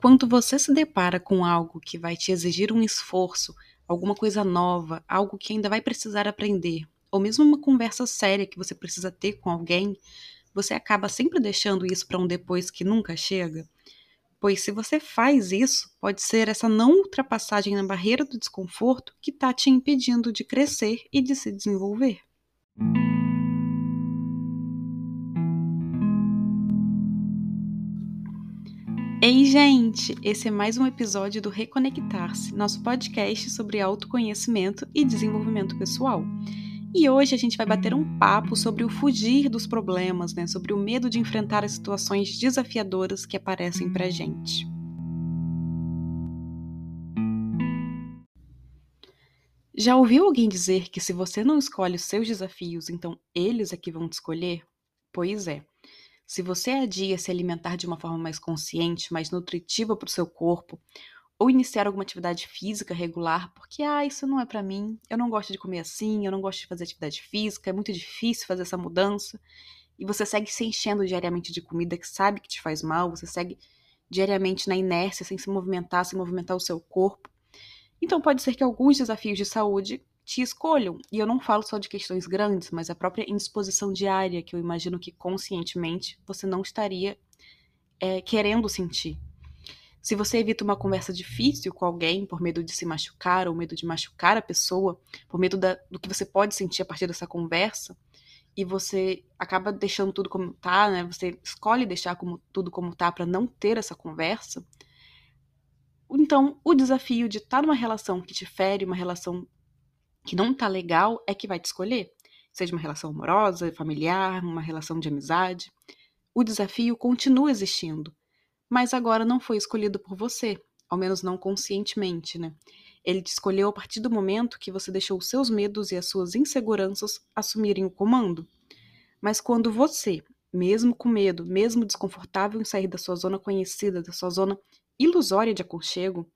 Quando você se depara com algo que vai te exigir um esforço, alguma coisa nova, algo que ainda vai precisar aprender, ou mesmo uma conversa séria que você precisa ter com alguém, você acaba sempre deixando isso para um depois que nunca chega? Pois se você faz isso, pode ser essa não ultrapassagem na barreira do desconforto que está te impedindo de crescer e de se desenvolver. Gente! Esse é mais um episódio do Reconectar-se, nosso podcast sobre autoconhecimento e desenvolvimento pessoal. E hoje a gente vai bater um papo sobre o fugir dos problemas, né? Sobre o medo de enfrentar as situações desafiadoras que aparecem pra gente. Já ouviu alguém dizer que se você não escolhe os seus desafios, então eles é que vão te escolher? Pois é. Se você adia se alimentar de uma forma mais consciente, mais nutritiva para o seu corpo, ou iniciar alguma atividade física regular, porque ah, isso não é para mim, eu não gosto de comer assim, eu não gosto de fazer atividade física, é muito difícil fazer essa mudança, e você segue se enchendo diariamente de comida que sabe que te faz mal, você segue diariamente na inércia, sem se movimentar, sem movimentar o seu corpo. Então pode ser que alguns desafios de saúde te escolham. E eu não falo só de questões grandes, mas a própria indisposição diária, que eu imagino que conscientemente você não estaria é, querendo sentir. Se você evita uma conversa difícil com alguém por medo de se machucar ou medo de machucar a pessoa, por medo da, do que você pode sentir a partir dessa conversa, e você acaba deixando tudo como tá, né? Você escolhe deixar como, tudo como tá para não ter essa conversa. Então, o desafio de estar tá numa relação que te fere, uma relação que não tá legal é que vai te escolher. Seja uma relação amorosa, familiar, uma relação de amizade. O desafio continua existindo, mas agora não foi escolhido por você, ao menos não conscientemente, né? Ele te escolheu a partir do momento que você deixou os seus medos e as suas inseguranças assumirem o comando. Mas quando você, mesmo com medo, mesmo desconfortável em sair da sua zona conhecida, da sua zona ilusória de aconchego,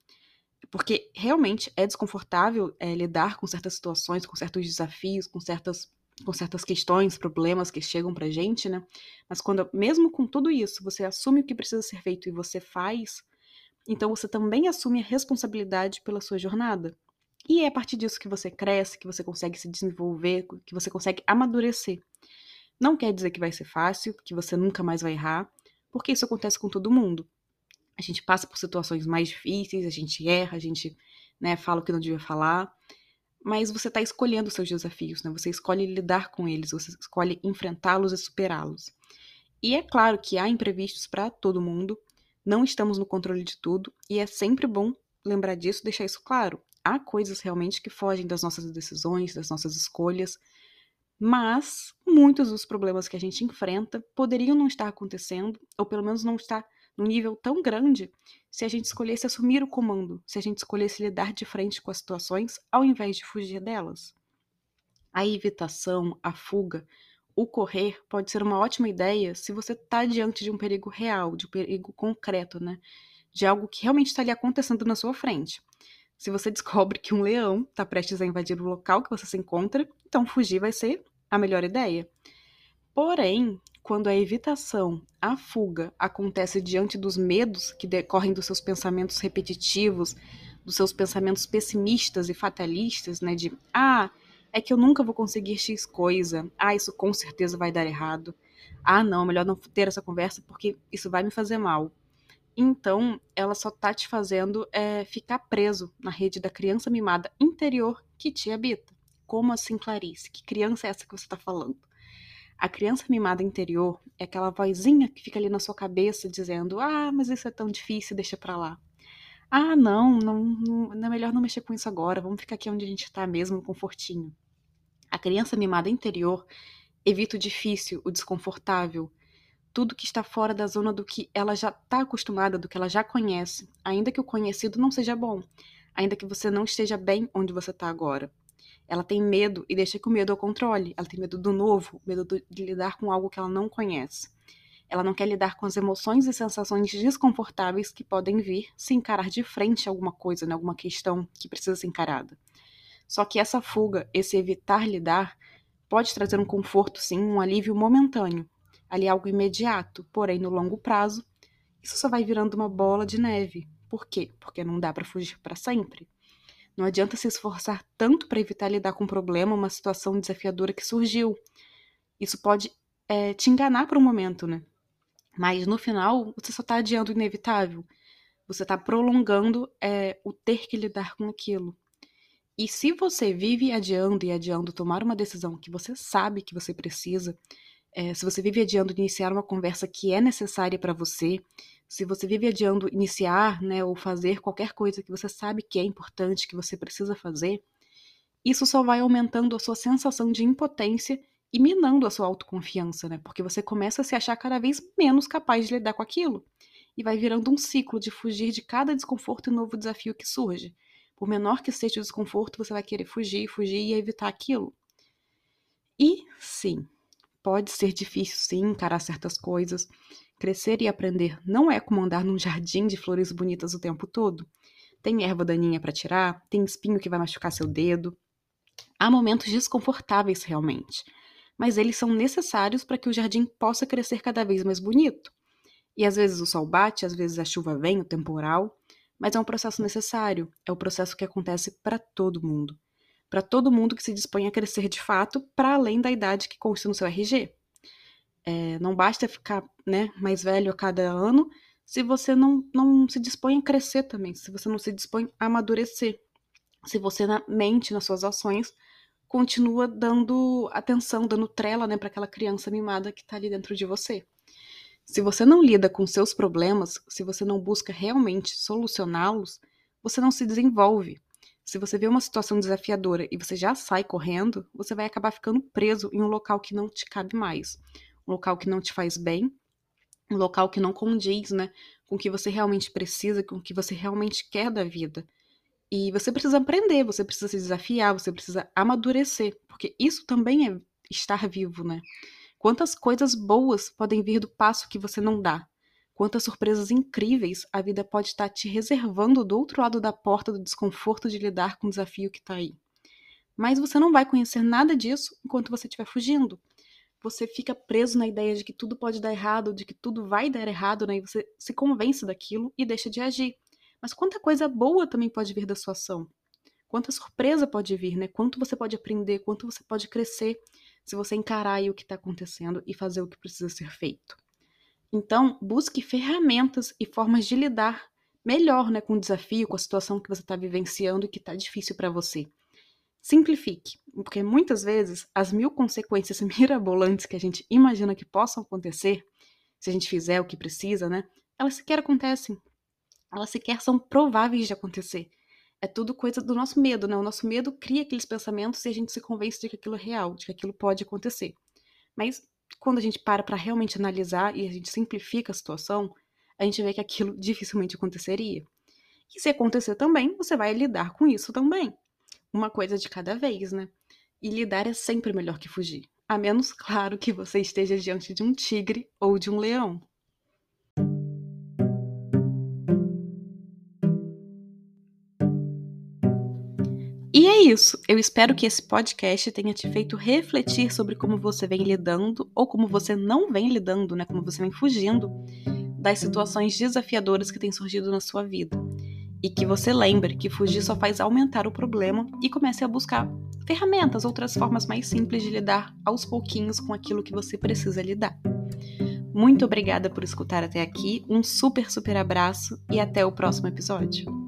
porque realmente é desconfortável é, lidar com certas situações, com certos desafios, com certas, com certas questões, problemas que chegam pra gente, né? Mas quando, mesmo com tudo isso, você assume o que precisa ser feito e você faz, então você também assume a responsabilidade pela sua jornada. E é a partir disso que você cresce, que você consegue se desenvolver, que você consegue amadurecer. Não quer dizer que vai ser fácil, que você nunca mais vai errar, porque isso acontece com todo mundo a gente passa por situações mais difíceis, a gente erra, a gente né, fala o que não devia falar, mas você está escolhendo os seus desafios, né? Você escolhe lidar com eles, você escolhe enfrentá-los e superá-los. E é claro que há imprevistos para todo mundo, não estamos no controle de tudo, e é sempre bom lembrar disso, deixar isso claro. Há coisas realmente que fogem das nossas decisões, das nossas escolhas, mas muitos dos problemas que a gente enfrenta poderiam não estar acontecendo, ou pelo menos não estar num nível tão grande se a gente escolhesse assumir o comando, se a gente escolhesse lidar de frente com as situações ao invés de fugir delas. A evitação, a fuga, o correr pode ser uma ótima ideia se você está diante de um perigo real, de um perigo concreto, né? De algo que realmente está ali acontecendo na sua frente. Se você descobre que um leão está prestes a invadir o local que você se encontra, então fugir vai ser a melhor ideia. Porém, quando a evitação, a fuga, acontece diante dos medos que decorrem dos seus pensamentos repetitivos, dos seus pensamentos pessimistas e fatalistas, né? De ah, é que eu nunca vou conseguir X coisa, ah, isso com certeza vai dar errado. Ah, não, melhor não ter essa conversa porque isso vai me fazer mal. Então, ela só tá te fazendo é, ficar preso na rede da criança mimada interior que te habita. Como assim, Clarice? Que criança é essa que você está falando? A criança mimada interior é aquela vozinha que fica ali na sua cabeça dizendo: Ah, mas isso é tão difícil, deixa pra lá. Ah, não, não, não é melhor não mexer com isso agora, vamos ficar aqui onde a gente tá mesmo, confortinho. A criança mimada interior evita o difícil, o desconfortável, tudo que está fora da zona do que ela já está acostumada, do que ela já conhece, ainda que o conhecido não seja bom, ainda que você não esteja bem onde você está agora. Ela tem medo e deixa que o medo a controle. Ela tem medo do novo, medo de lidar com algo que ela não conhece. Ela não quer lidar com as emoções e sensações desconfortáveis que podem vir se encarar de frente alguma coisa, né, alguma questão que precisa ser encarada. Só que essa fuga, esse evitar lidar, pode trazer um conforto, sim, um alívio momentâneo. Ali algo imediato, porém no longo prazo, isso só vai virando uma bola de neve. Por quê? Porque não dá para fugir para sempre. Não adianta se esforçar tanto para evitar lidar com um problema, uma situação desafiadora que surgiu. Isso pode é, te enganar por um momento, né? Mas no final, você só está adiando o inevitável. Você está prolongando é, o ter que lidar com aquilo. E se você vive adiando e adiando tomar uma decisão que você sabe que você precisa, é, se você vive adiando iniciar uma conversa que é necessária para você, se você vive adiando iniciar né, ou fazer qualquer coisa que você sabe que é importante, que você precisa fazer, isso só vai aumentando a sua sensação de impotência e minando a sua autoconfiança, né? Porque você começa a se achar cada vez menos capaz de lidar com aquilo. E vai virando um ciclo de fugir de cada desconforto e novo desafio que surge. Por menor que seja o desconforto, você vai querer fugir, fugir e evitar aquilo. E sim, pode ser difícil sim encarar certas coisas. Crescer e aprender não é como andar num jardim de flores bonitas o tempo todo. Tem erva daninha para tirar, tem espinho que vai machucar seu dedo. Há momentos desconfortáveis realmente mas eles são necessários para que o jardim possa crescer cada vez mais bonito. E às vezes o sol bate, às vezes a chuva vem, o temporal, mas é um processo necessário, é o processo que acontece para todo mundo. Para todo mundo que se dispõe a crescer de fato, para além da idade que consta no seu RG. É, não basta ficar né, mais velho a cada ano se você não, não se dispõe a crescer também, se você não se dispõe a amadurecer, se você na mente, nas suas ações, continua dando atenção, dando trela, né, para aquela criança mimada que está ali dentro de você. Se você não lida com seus problemas, se você não busca realmente solucioná-los, você não se desenvolve. Se você vê uma situação desafiadora e você já sai correndo, você vai acabar ficando preso em um local que não te cabe mais, um local que não te faz bem, um local que não condiz, né, com o que você realmente precisa, com o que você realmente quer da vida. E você precisa aprender, você precisa se desafiar, você precisa amadurecer, porque isso também é estar vivo, né? Quantas coisas boas podem vir do passo que você não dá? Quantas surpresas incríveis a vida pode estar te reservando do outro lado da porta do desconforto de lidar com o desafio que está aí. Mas você não vai conhecer nada disso enquanto você estiver fugindo. Você fica preso na ideia de que tudo pode dar errado, de que tudo vai dar errado, né? E você se convence daquilo e deixa de agir. Mas quanta coisa boa também pode vir da sua ação. Quanta surpresa pode vir, né? Quanto você pode aprender, quanto você pode crescer se você encarar o que está acontecendo e fazer o que precisa ser feito. Então, busque ferramentas e formas de lidar melhor né, com o desafio, com a situação que você está vivenciando e que está difícil para você. Simplifique, porque muitas vezes as mil consequências mirabolantes que a gente imagina que possam acontecer, se a gente fizer o que precisa, né, elas sequer acontecem elas sequer são prováveis de acontecer. É tudo coisa do nosso medo, né? O nosso medo cria aqueles pensamentos e a gente se convence de que aquilo é real, de que aquilo pode acontecer. Mas quando a gente para para realmente analisar e a gente simplifica a situação, a gente vê que aquilo dificilmente aconteceria. E se acontecer também, você vai lidar com isso também. Uma coisa de cada vez, né? E lidar é sempre melhor que fugir. A menos, claro, que você esteja diante de um tigre ou de um leão. E é isso. Eu espero que esse podcast tenha te feito refletir sobre como você vem lidando ou como você não vem lidando, né? Como você vem fugindo das situações desafiadoras que têm surgido na sua vida. E que você lembre que fugir só faz aumentar o problema e comece a buscar ferramentas, outras formas mais simples de lidar aos pouquinhos com aquilo que você precisa lidar. Muito obrigada por escutar até aqui, um super, super abraço e até o próximo episódio.